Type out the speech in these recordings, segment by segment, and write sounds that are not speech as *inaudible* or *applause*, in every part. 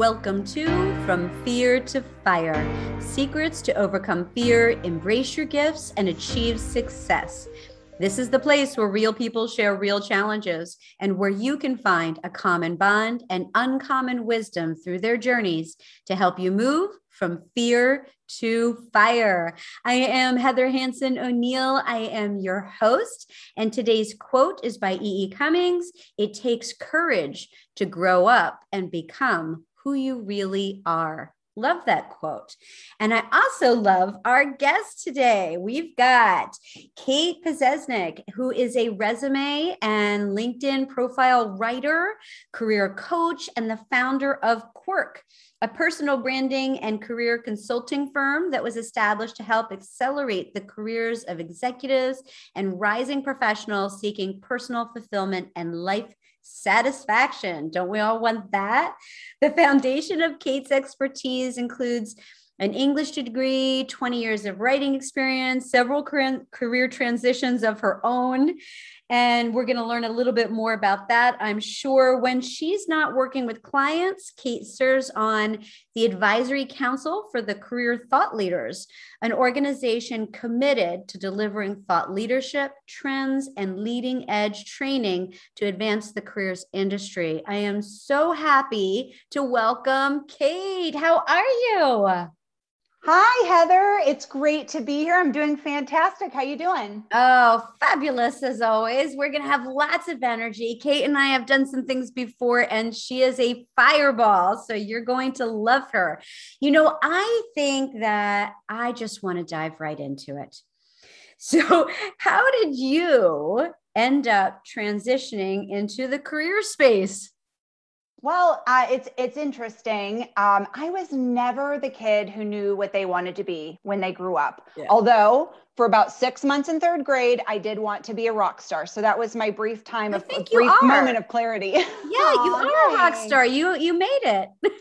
Welcome to From Fear to Fire Secrets to Overcome Fear, Embrace Your Gifts, and Achieve Success. This is the place where real people share real challenges and where you can find a common bond and uncommon wisdom through their journeys to help you move from fear to fire. I am Heather Hanson O'Neill. I am your host, and today's quote is by E. E. Cummings It takes courage to grow up and become who you really are. Love that quote. And I also love our guest today. We've got Kate Pozeznik, who is a resume and LinkedIn profile writer, career coach, and the founder of Quirk, a personal branding and career consulting firm that was established to help accelerate the careers of executives and rising professionals seeking personal fulfillment and life satisfaction. Don't we all want that? The foundation of Kate's expertise includes an English degree, 20 years of writing experience, several career transitions of her own, and we're going to learn a little bit more about that. I'm sure when she's not working with clients, Kate serves on the Advisory Council for the Career Thought Leaders, an organization committed to delivering thought leadership, trends, and leading edge training to advance the careers industry. I am so happy to welcome Kate. How are you? Hi, Heather. It's great to be here. I'm doing fantastic. How you doing? Oh, fabulous as always. We're going to have lots of energy. Kate and I have done some things before and she is a fireball, so you're going to love her. You know, I think that I just want to dive right into it. *laughs* So, how did you end up transitioning into the career space? Well, uh, it's it's interesting. Um, I was never the kid who knew what they wanted to be when they grew up. Yeah. Although for about six months in third grade, I did want to be a rock star. So that was my brief time I of a brief moment of clarity. *laughs* Yeah, you are a rock star. You you made it. *laughs*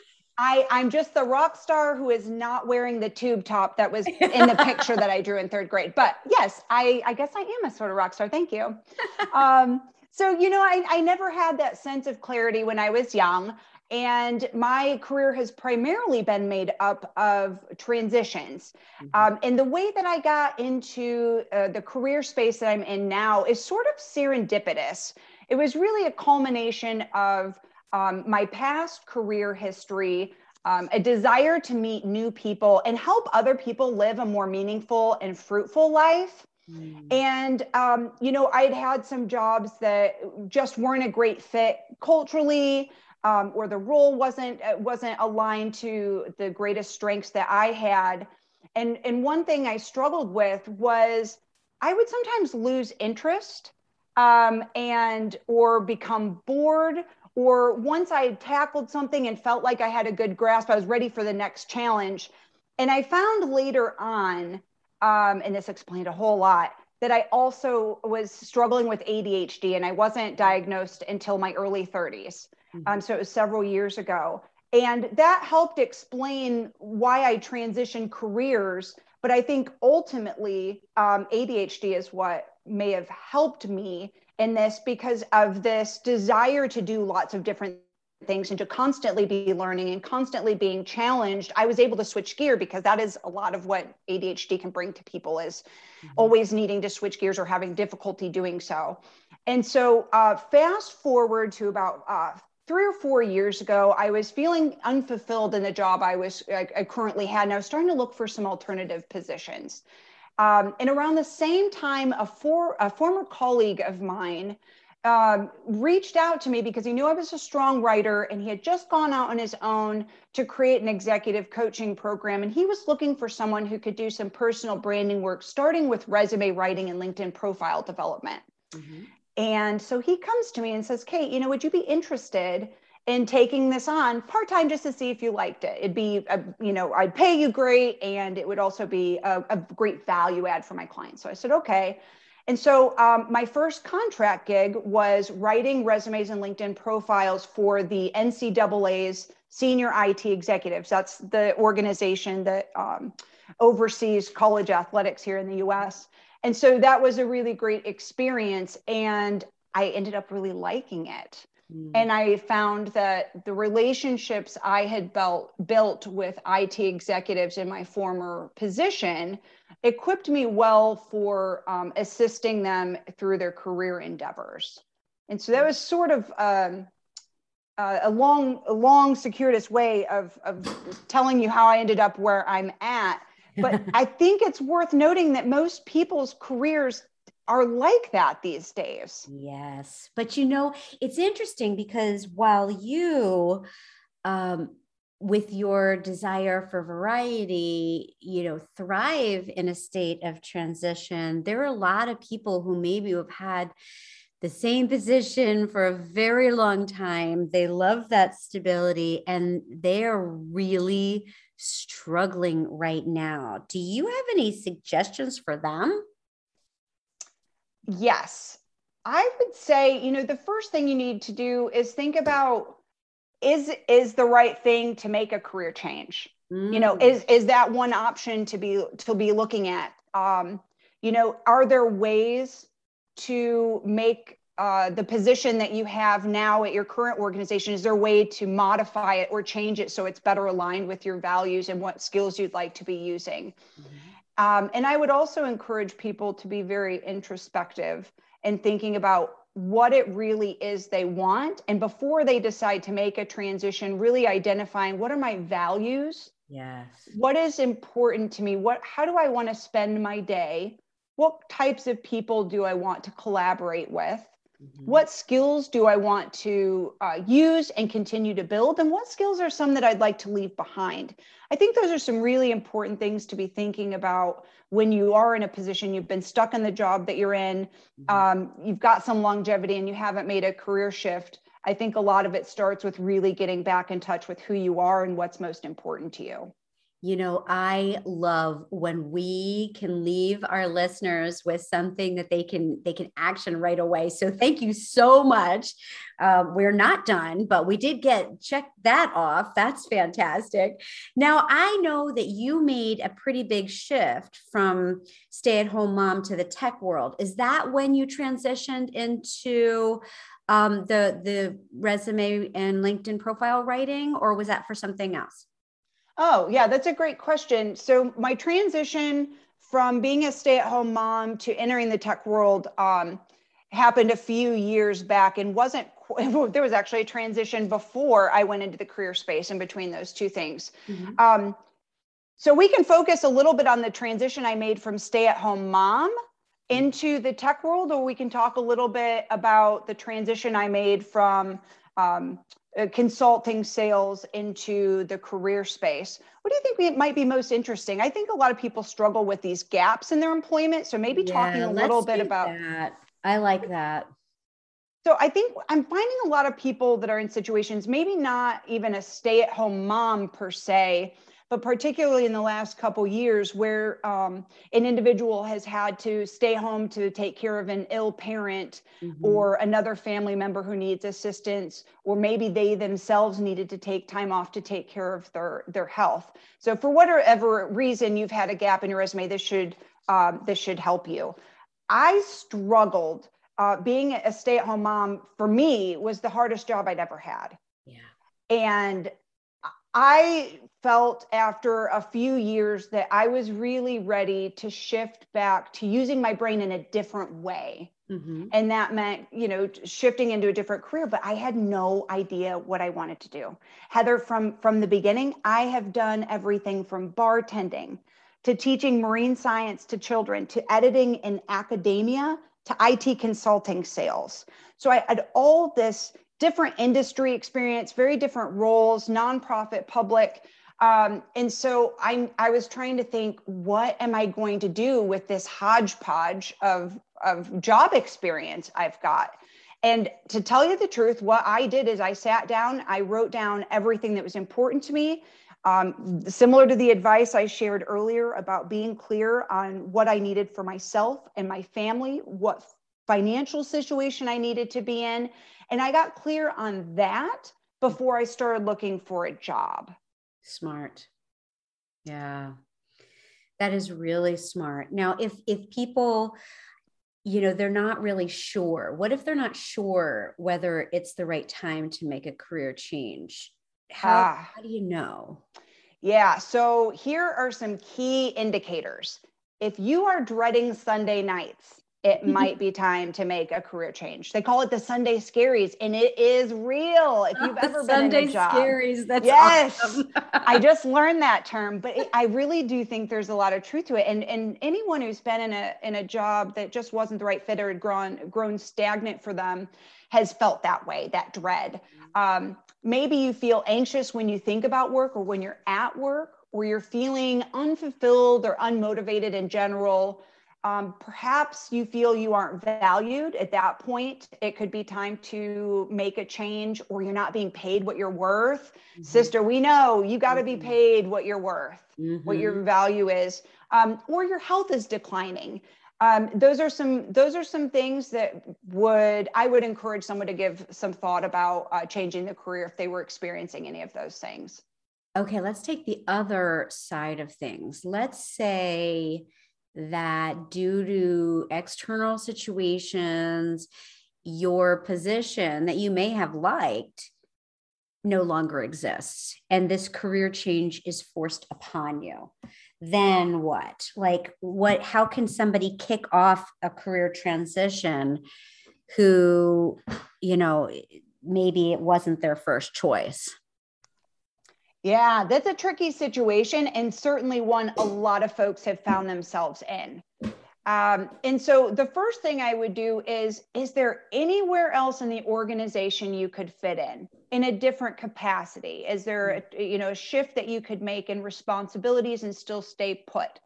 I, I'm just the rock star who is not wearing the tube top that was in the picture that I drew in third grade. But yes, I, I guess I am a sort of rock star. Thank you. *laughs* Um, so, you know, I, I never had that sense of clarity when I was young. And my career has primarily been made up of transitions. Mm-hmm. Um, and the way that I got into uh, the career space that I'm in now is sort of serendipitous. It was really a culmination of um, my past career history, um, a desire to meet new people and help other people live a more meaningful and fruitful life. Mm. And, um, you know, I'd had some jobs that just weren't a great fit culturally, um, or the role wasn't uh, wasn't aligned to the greatest strengths that I had. And and one thing I struggled with was I would sometimes lose interest um, and or become bored or once I had tackled something and felt like I had a good grasp, I was ready for the next challenge. And I found later on um, and this explained a whole lot that I also was struggling with ADHD and I wasn't diagnosed until my early 30s. Mm-hmm. Um, so it was several years ago. And that helped explain why I transitioned careers. But I think ultimately, um, ADHD is what may have helped me in this because of this desire to do lots of different things and to constantly be learning and constantly being challenged i was able to switch gear because that is a lot of what adhd can bring to people is mm-hmm. always needing to switch gears or having difficulty doing so and so uh, fast forward to about uh, three or four years ago i was feeling unfulfilled in the job i was I, I currently had and i was starting to look for some alternative positions um, and around the same time a, for, a former colleague of mine um, reached out to me because he knew I was a strong writer and he had just gone out on his own to create an executive coaching program. And he was looking for someone who could do some personal branding work, starting with resume writing and LinkedIn profile development. Mm-hmm. And so he comes to me and says, Kate, you know, would you be interested in taking this on part time just to see if you liked it? It'd be, a, you know, I'd pay you great and it would also be a, a great value add for my clients. So I said, okay. And so um, my first contract gig was writing resumes and LinkedIn profiles for the NCAA's senior IT executives. That's the organization that um, oversees college athletics here in the US. And so that was a really great experience. And I ended up really liking it. Mm. And I found that the relationships I had built, built with IT executives in my former position equipped me well for um, assisting them through their career endeavors. And so that was sort of um, uh, a long, a long, circuitous way of, of telling you how I ended up where I'm at. But *laughs* I think it's worth noting that most people's careers are like that these days. Yes. But you know, it's interesting because while you, um, with your desire for variety, you know, thrive in a state of transition, there are a lot of people who maybe have had the same position for a very long time. They love that stability and they are really struggling right now. Do you have any suggestions for them? Yes. I would say, you know, the first thing you need to do is think about is is the right thing to make a career change. Mm. You know, mm. is is that one option to be to be looking at? Um, you know, are there ways to make uh, the position that you have now at your current organization? Is there a way to modify it or change it so it's better aligned with your values and what skills you'd like to be using? Mm-hmm. Um, and I would also encourage people to be very introspective and thinking about what it really is they want. And before they decide to make a transition, really identifying what are my values? Yes. What is important to me? What how do I want to spend my day? What types of people do I want to collaborate with? Mm-hmm. What skills do I want to uh, use and continue to build? And what skills are some that I'd like to leave behind? I think those are some really important things to be thinking about when you are in a position you've been stuck in the job that you're in, mm-hmm. um, you've got some longevity and you haven't made a career shift. I think a lot of it starts with really getting back in touch with who you are and what's most important to you you know, I love when we can leave our listeners with something that they can they can action right away. So thank you so much. Uh, we're not done, but we did get check that off. That's fantastic. Now I know that you made a pretty big shift from stay at home mom to the tech world. Is that when you transitioned into um, the the resume and LinkedIn profile writing, or was that for something else? Oh, yeah, that's a great question. So, my transition from being a stay at home mom to entering the tech world um, happened a few years back and wasn't, *laughs* there was actually a transition before I went into the career space in between those two things. Mm-hmm. Um, so, we can focus a little bit on the transition I made from stay at home mom into the tech world, or we can talk a little bit about the transition I made from um, uh, consulting sales into the career space. What do you think might be most interesting? I think a lot of people struggle with these gaps in their employment. So maybe yeah, talking a little bit about that. I like that. So I think I'm finding a lot of people that are in situations, maybe not even a stay at home mom per se, but particularly in the last couple years where um, an individual has had to stay home to take care of an ill parent mm-hmm. or another family member who needs assistance or maybe they themselves needed to take time off to take care of their their health. So for whatever reason you've had a gap in your resume this should um, this should help you. I struggled uh, being a stay-at-home mom for me was the hardest job i'd ever had. Yeah. And I felt after a few years that I was really ready to shift back to using my brain in a different way. Mm-hmm. And that meant, you know, shifting into a different career, but I had no idea what I wanted to do. Heather, from from the beginning, I have done everything from bartending to teaching marine science to children to editing in academia to IT consulting sales. So I had all this different industry experience, very different roles, nonprofit, public. Um, and so I, I was trying to think, what am I going to do with this hodgepodge of, of job experience I've got? And to tell you the truth, what I did is I sat down, I wrote down everything that was important to me. Um, similar to the advice I shared earlier about being clear on what I needed for myself and my family, what financial situation I needed to be in. And I got clear on that before I started looking for a job. Smart. Yeah. That is really smart. Now, if if people you know they're not really sure what if they're not sure whether it's the right time to make a career change how, ah. how do you know yeah so here are some key indicators if you are dreading sunday nights it might be time to make a career change. They call it the Sunday scaries, and it is real. If *gasps* you've ever been Sunday in a job, scaries, that's yes, awesome. *laughs* I just learned that term, but it, I really do think there's a lot of truth to it. And and anyone who's been in a in a job that just wasn't the right fit or had grown grown stagnant for them has felt that way, that dread. Um, maybe you feel anxious when you think about work or when you're at work, or you're feeling unfulfilled or unmotivated in general um, perhaps you feel you aren't valued at that point. It could be time to make a change, or you're not being paid what you're worth. Mm-hmm. Sister, we know you got to mm-hmm. be paid what you're worth, mm-hmm. what your mm-hmm. value is, um, or your health is declining. Um, those are some those are some things that would I would encourage someone to give some thought about uh, changing the career if they were experiencing any of those things. Okay, let's take the other side of things. Let's say that due to external situations, your position that you may have liked no longer exists and this career change is forced upon you. Then what? Like what how can somebody kick off a career transition who you know maybe it wasn't their first choice yeah, that's a tricky situation, and certainly one a lot of folks have found themselves in. Um, and so the first thing I would do is is there anywhere else in the organization you could fit in in a different capacity? Is there a, you know a shift that you could make in responsibilities and still stay put?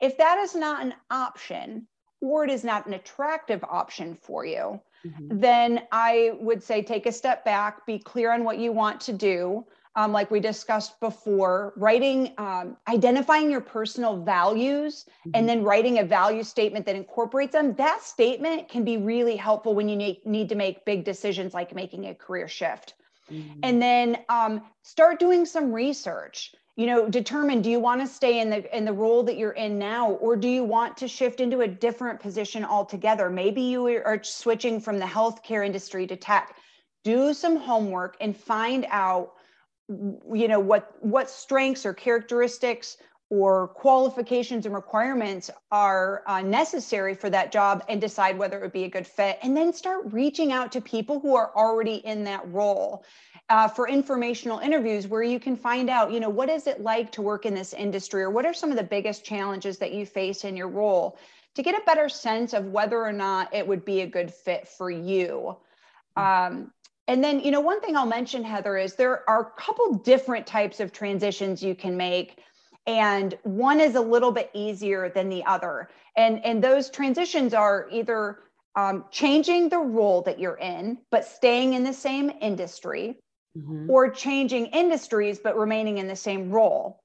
If that is not an option or it is not an attractive option for you, mm-hmm. then I would say take a step back, be clear on what you want to do um, like we discussed before, writing, um, identifying your personal values, mm-hmm. and then writing a value statement that incorporates them. That statement can be really helpful when you need, need to make big decisions like making a career shift. Mm-hmm. And then um, start doing some research. You know, determine do you want to stay in the in the role that you're in now, or do you want to shift into a different position altogether? Maybe you are switching from the healthcare industry to tech. Do some homework and find out you know what what strengths or characteristics or qualifications and requirements are uh, necessary for that job and decide whether it would be a good fit and then start reaching out to people who are already in that role uh, for informational interviews where you can find out you know what is it like to work in this industry or what are some of the biggest challenges that you face in your role to get a better sense of whether or not it would be a good fit for you. Um, and then, you know, one thing I'll mention, Heather, is there are a couple different types of transitions you can make. And one is a little bit easier than the other. And, and those transitions are either um, changing the role that you're in, but staying in the same industry, mm-hmm. or changing industries, but remaining in the same role.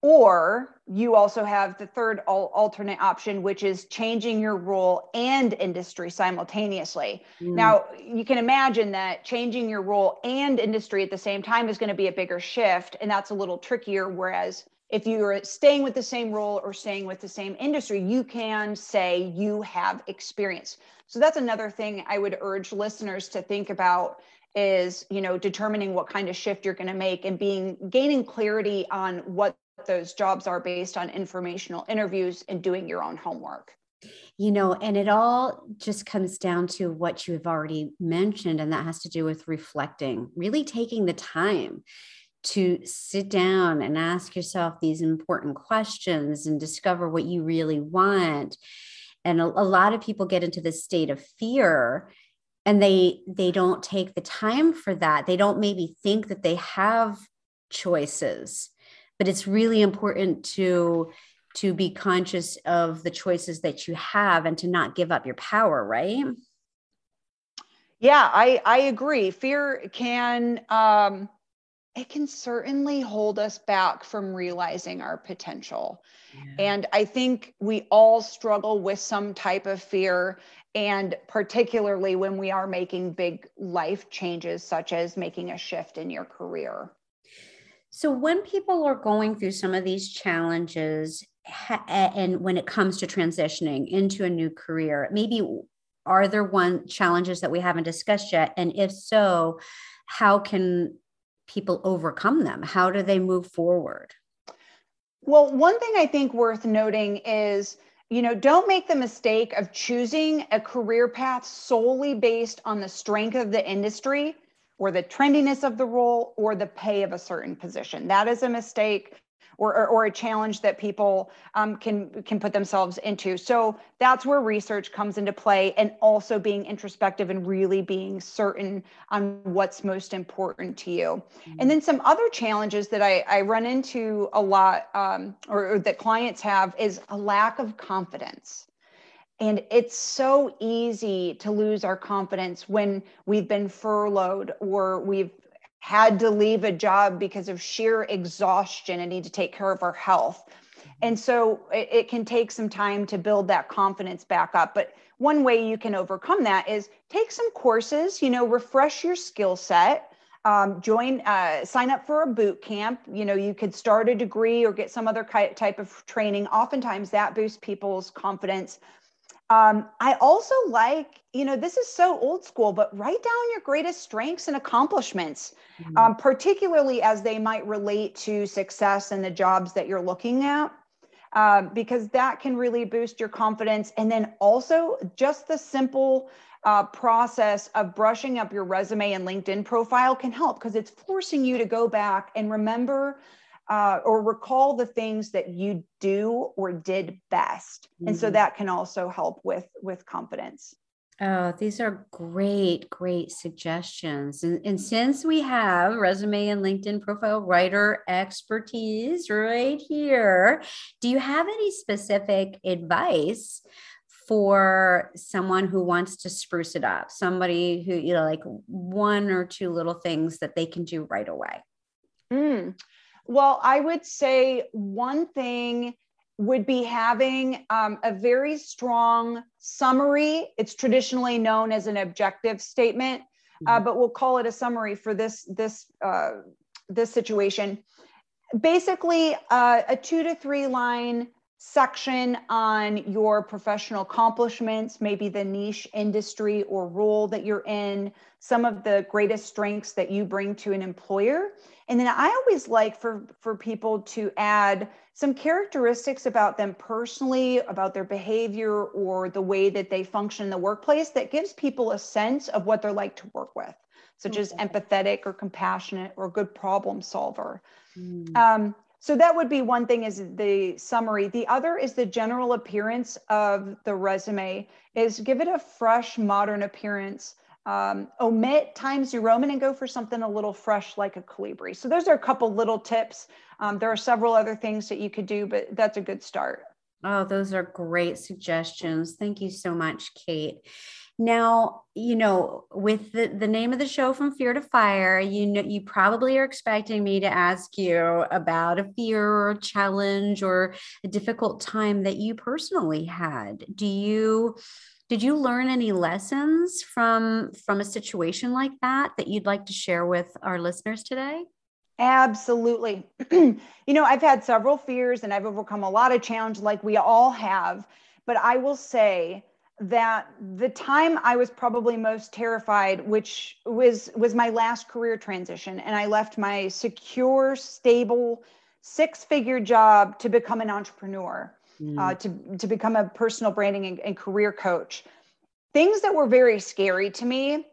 Or you also have the third alternate option, which is changing your role and industry simultaneously. Mm. Now, you can imagine that changing your role and industry at the same time is going to be a bigger shift, and that's a little trickier. Whereas if you're staying with the same role or staying with the same industry, you can say you have experience. So that's another thing I would urge listeners to think about is you know determining what kind of shift you're going to make and being gaining clarity on what those jobs are based on informational interviews and doing your own homework. You know, and it all just comes down to what you have already mentioned, and that has to do with reflecting, really taking the time to sit down and ask yourself these important questions and discover what you really want. And a, a lot of people get into this state of fear and they they don't take the time for that they don't maybe think that they have choices but it's really important to to be conscious of the choices that you have and to not give up your power right? Yeah i i agree. Fear can um it can certainly hold us back from realizing our potential. Yeah. and i think we all struggle with some type of fear and particularly when we are making big life changes such as making a shift in your career so, when people are going through some of these challenges, ha- and when it comes to transitioning into a new career, maybe are there one challenges that we haven't discussed yet? And if so, how can people overcome them? How do they move forward? Well, one thing I think worth noting is you know, don't make the mistake of choosing a career path solely based on the strength of the industry or the trendiness of the role or the pay of a certain position. That is a mistake or, or, or a challenge that people um, can can put themselves into. So that's where research comes into play, and also being introspective and really being certain on what's most important to you. Mm-hmm. And then some other challenges that I, I run into a lot, um, or, or that clients have, is a lack of confidence. And it's so easy to lose our confidence when we've been furloughed or we've had to leave a job because of sheer exhaustion and need to take care of our health. And so it, it, can take some time to build that confidence back up. But one way you can overcome that is take some courses, you know, refresh your skill set. Um, join, uh, sign up for a boot camp. You know, you could start a degree or get some other type of training. Oftentimes that boosts people's confidence. Um, I also like, you know, this is so old school, but write down your greatest strengths and accomplishments, mm-hmm. um, particularly as they might relate to success and the jobs that you're looking at, um, because that can really boost your confidence. And then also just the simple uh, process of brushing up your resume and LinkedIn profile can help because it's forcing you to go back and remember uh, or recall the things that you do or did best mm-hmm. and so mm-hmm. that can also help with with confidence Oh, these are great, great suggestions. And, and since we have resume and LinkedIn profile writer expertise right here, do you have any specific advice for someone who wants to spruce it up? Somebody who, you know, like one or two little things that they can do right away? Mm. Well, I would say one thing would be having um, a very strong summary. It's traditionally known as an objective statement, uh, mm-hmm. but we'll call it a summary for this this uh, this situation. Basically, uh, a two to three line section on your professional accomplishments, maybe the niche industry or role that you're in, some of the greatest strengths that you bring to an employer and then I always like for, for people to add some characteristics about them personally, about their behavior or the way that they function in the workplace that gives people a sense of what they're like to work with, such okay. as empathetic or compassionate or good problem solver. Mm. Um, so that would be one thing is the summary. The other is the general appearance of the resume is give it a fresh, modern appearance um, omit Times New Roman and go for something a little fresh like a Calibri. So those are a couple little tips. Um, there are several other things that you could do, but that's a good start. Oh, those are great suggestions. Thank you so much, Kate. Now, you know, with the, the name of the show from Fear to Fire, you know, you probably are expecting me to ask you about a fear or a challenge or a difficult time that you personally had. Do you did you learn any lessons from from a situation like that that you'd like to share with our listeners today absolutely *clears throat* you know i've had several fears and i've overcome a lot of challenges like we all have but i will say that the time i was probably most terrified which was was my last career transition and i left my secure stable six figure job to become an entrepreneur mm. uh, to, to become a personal branding and, and career coach. Things that were very scary to me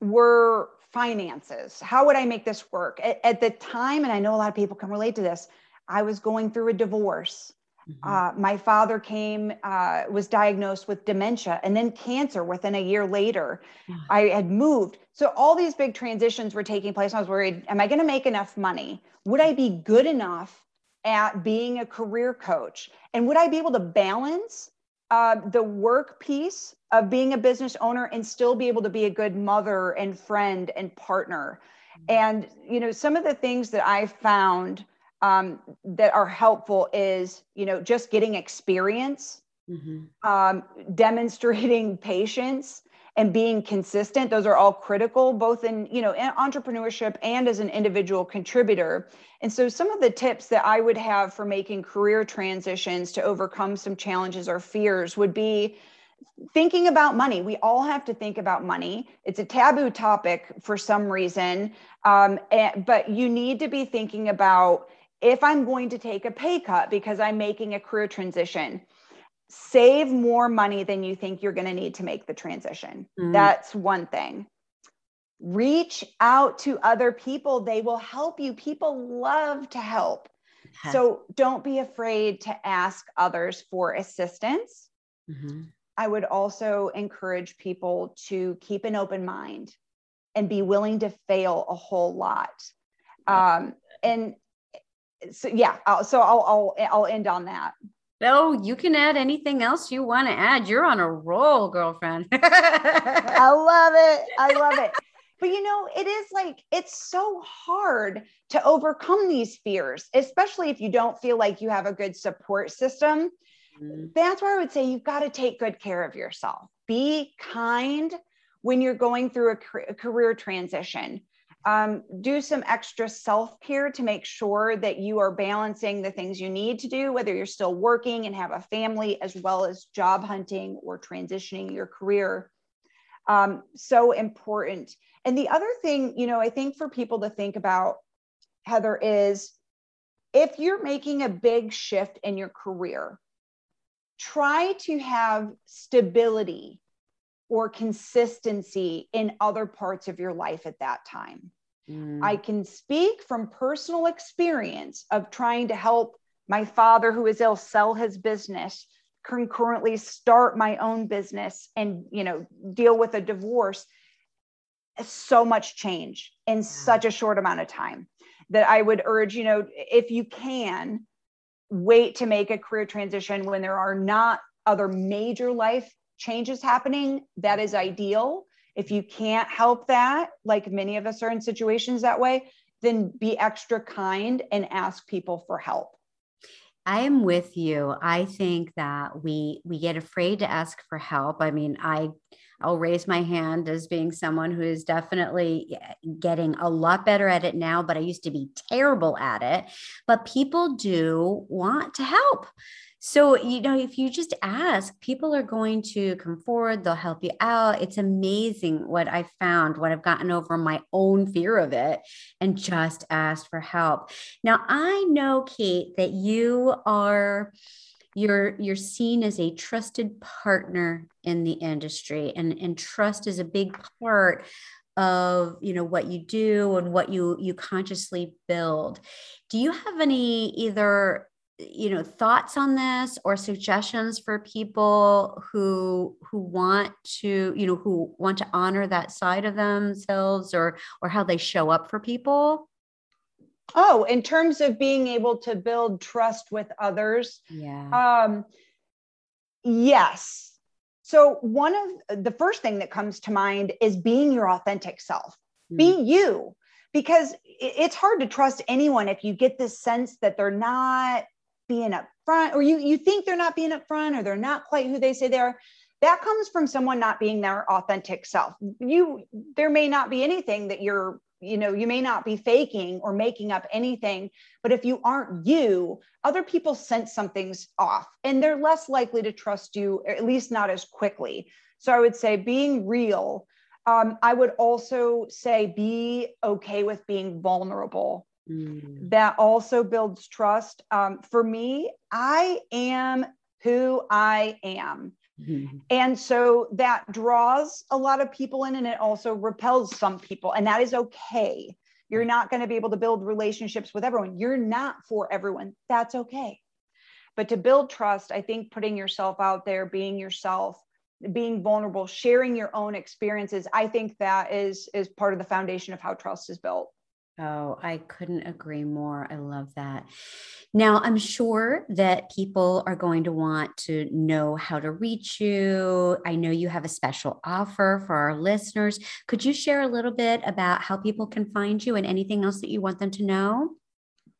were finances. How would I make this work? At, at, the time, and I know a lot of people can relate to this, I was going through a divorce. Mm-hmm. Uh, my father came, uh, was diagnosed with dementia and then cancer within a year later. I had moved. So all these big transitions were taking place. I was worried, am I going to make enough money? Would I be good enough at being a career coach? And would I be able to balance uh, the work piece of being a business owner and still be able to be a good mother and friend and partner? Mm-hmm. And, you know, some of the things that I found um, that are helpful is, you know, just getting experience, mm-hmm. um, demonstrating patience, and being consistent. Those are all critical both in you know in entrepreneurship and as an individual contributor. And so some of the tips that i would have for making career transitions to overcome some challenges or fears would be thinking about money. We all have to think about money. It's a taboo topic for some reason um, and, but you need to be thinking about if i'm going to take a pay cut because i'm making a career transition save more money than you think you're going to need to make the transition. Mm. That's one thing. Reach out to other people, they will help you. People love to help. So don't be afraid to ask others for assistance. Mm-hmm. I would also encourage people to keep an open mind and be willing to fail a whole lot. Um, and so, yeah, I'll, so I'll, I'll, I'll end on that. Oh, you can add anything else you want to add. You're on a roll, girlfriend. *laughs* I love it. I love it. But you know, it is like it's so hard to overcome these fears, especially if you don't feel like you have a good support system. Mm-hmm. That's where I would say you've got to take good care of yourself. Be kind when you're going through a, a career transition um, do some extra self care to make sure that you are balancing the things you need to do, whether you're still working and have a family, as well as job hunting or transitioning your career. Um, so important. And the other thing, you know, I think for people to think about, Heather, is if you're making a big shift in your career, try to have stability or consistency in other parts of your life at that time. Mm. I can speak from personal experience of trying to help my father who is ill sell his business concurrently start my own business and you know deal with a divorce so much change in yeah. such a short amount of time that i would urge you know if you can wait to make a career transition when there are not other major life changes happening, that is ideal. If you can't help that, like many of us are in situations that way, then be extra kind and ask people for help. I am with you. I think that we we get afraid to ask for help. I mean, I I'll raise my hand as being someone who is definitely getting a lot better at it now, but I used to be terrible at it. But people do want to help. So, you know, if you just ask, people are going to come forward, they'll help you out. It's amazing what I found, what I've gotten over my own fear of it and just asked for help. Now, I know, Kate, that you are you're you're seen as a trusted partner in the industry and and trust is a big part of you know what you do and what you you consciously build do you have any either you know thoughts on this or suggestions for people who who want to you know who want to honor that side of themselves or or how they show up for people? Oh in terms of being able to build trust with others yeah. um yes. So one of the first thing that comes to mind is being your authentic self. Mm. be you because it's hard to trust anyone if you get this sense that they're not being upfront, or you you think they're not being upfront, or they're not quite who they say they are. That comes from someone not being their authentic self. You there may not be anything that you're you know you may not be faking or making up anything but if you aren't you other people sense something's off and they're less likely to trust you at least not as quickly so i would say being real um, i would also say be okay with being vulnerable Mm. That also builds trust. Um, for me, I am who I am. Mm-hmm. And so that draws a lot of people in and it also repels some people. And that is okay. You're not going to be able to build relationships with everyone. You're not for everyone. That's okay. But to build trust, I think putting yourself out there, being yourself, being vulnerable, sharing your own experiences, I think that is is part of the foundation of how trust is built. Oh, I couldn't agree more. I love that. Now, I'm sure that people are going to want to know how to reach you. I know you have a special offer for our listeners. Could you share a little bit about how people can find you and anything else that you want them to know?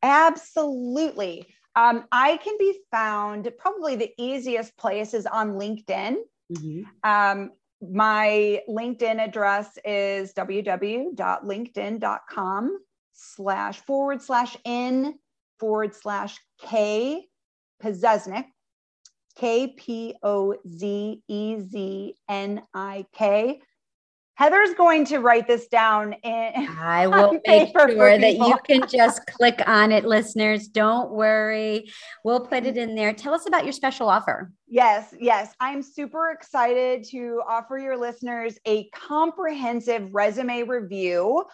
Absolutely. Um, I can be found probably the easiest place is on LinkedIn. Mm-hmm. Um, my LinkedIn address is www.linkedin.com slash forward slash in forward slash K Pozeznik, K P O Z E Z N I K. Heather's going to write this down. In, I *laughs* will make sure that you can *laughs* just click on it, listeners. Don't worry. We'll put it in there. Tell us about your special offer. Yes, yes. I'm super excited to offer your listeners a comprehensive resume review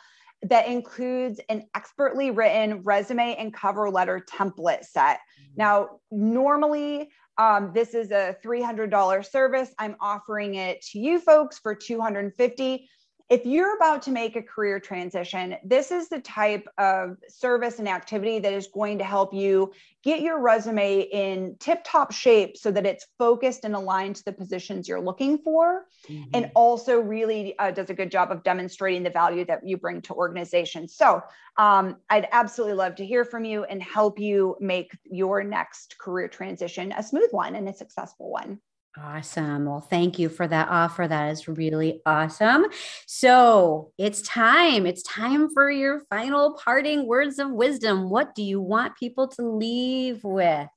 that includes an expertly written resume and cover letter template set. Mm-hmm. Now, normally um, this is a $300 service. I'm offering it to you folks for 250 if you're about to make a career transition, this is the type of service and activity that is going to help you get your resume in tip top shape so that it's focused and aligned to the positions you're looking for. Mm-hmm. And also, really uh, does a good job of demonstrating the value that you bring to organizations. So, um, I'd absolutely love to hear from you and help you make your next career transition a smooth one and a successful one. Awesome. Well, thank you for that offer. That is really awesome. So it's time. It's time for your final parting words of wisdom. What do you want people to leave with?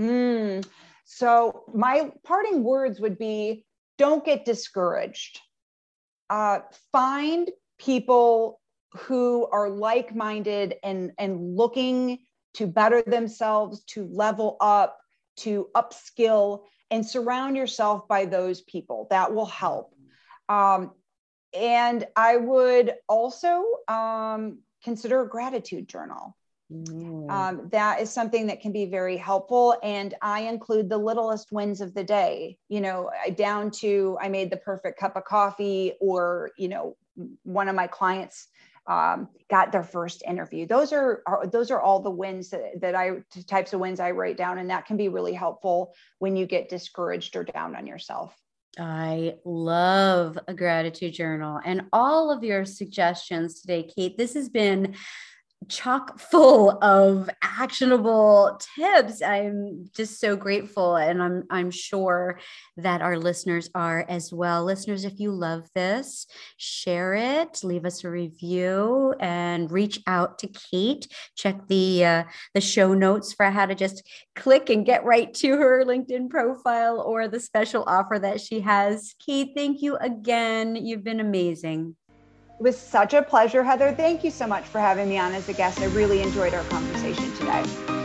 Mm, so, my parting words would be don't get discouraged. Uh, find people who are like minded and, and looking to better themselves, to level up, to upskill and surround yourself by those people. That will help. Um, and I would also um, consider a gratitude journal. Mm. Um, that is something that can be very helpful. And I include the littlest wins of the day, you know, down to I made the perfect cup of coffee, or, you know, one of my clients um, got their first interview. Those are, are, those are all the wins that, that I types of wins I write down, and that can be really helpful when you get discouraged or down on yourself. I love a gratitude journal and all of your suggestions today, Kate. This has been chock full of actionable tips. I'm just so grateful and I'm I'm sure that our listeners are as well. Listeners, if you love this, share it, leave us a review and reach out to Kate. Check the uh, the show notes for how to just click and get right to her LinkedIn profile or the special offer that she has. Kate, thank you again. You've been amazing. It was such a pleasure, Heather. Thank you so much for having me on as a guest. I really enjoyed our conversation today.